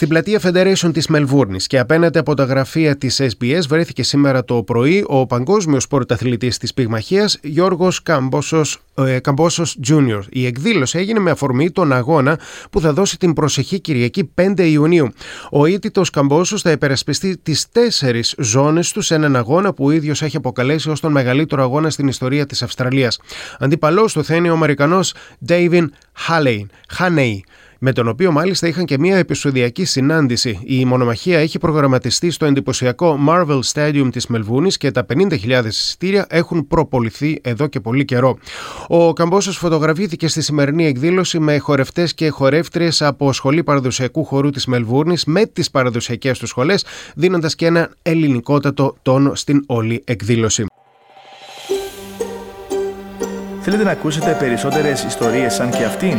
Στην πλατεία Federation της Μελβούρνης και απέναντι από τα γραφεία της SBS βρέθηκε σήμερα το πρωί ο παγκόσμιος πρωταθλητής της πυγμαχίας Γιώργος Καμπόσος, ε, Καμπόσος Jr. Η εκδήλωση έγινε με αφορμή τον αγώνα που θα δώσει την προσεχή Κυριακή 5 Ιουνίου. Ο ήττητος Καμπόσος θα υπερασπιστεί τις τέσσερις ζώνες του σε έναν αγώνα που ο ίδιος έχει αποκαλέσει ως τον μεγαλύτερο αγώνα στην ιστορία της Αυστραλίας. Αντίπαλός του θα είναι ο Αμερικανός David Haney με τον οποίο μάλιστα είχαν και μια επεισοδιακή συνάντηση. Η μονομαχία έχει προγραμματιστεί στο εντυπωσιακό Marvel Stadium της Μελβούνης και τα 50.000 εισιτήρια έχουν προποληθεί εδώ και πολύ καιρό. Ο Καμπόσος φωτογραφήθηκε στη σημερινή εκδήλωση με χορευτές και χορεύτριες από σχολή παραδοσιακού χορού της Μελβούρνης με τις παραδοσιακές του σχολές, δίνοντας και ένα ελληνικότατο τόνο στην όλη εκδήλωση. Θέλετε να ακούσετε περισσότερες ιστορίες σαν και αυτήν;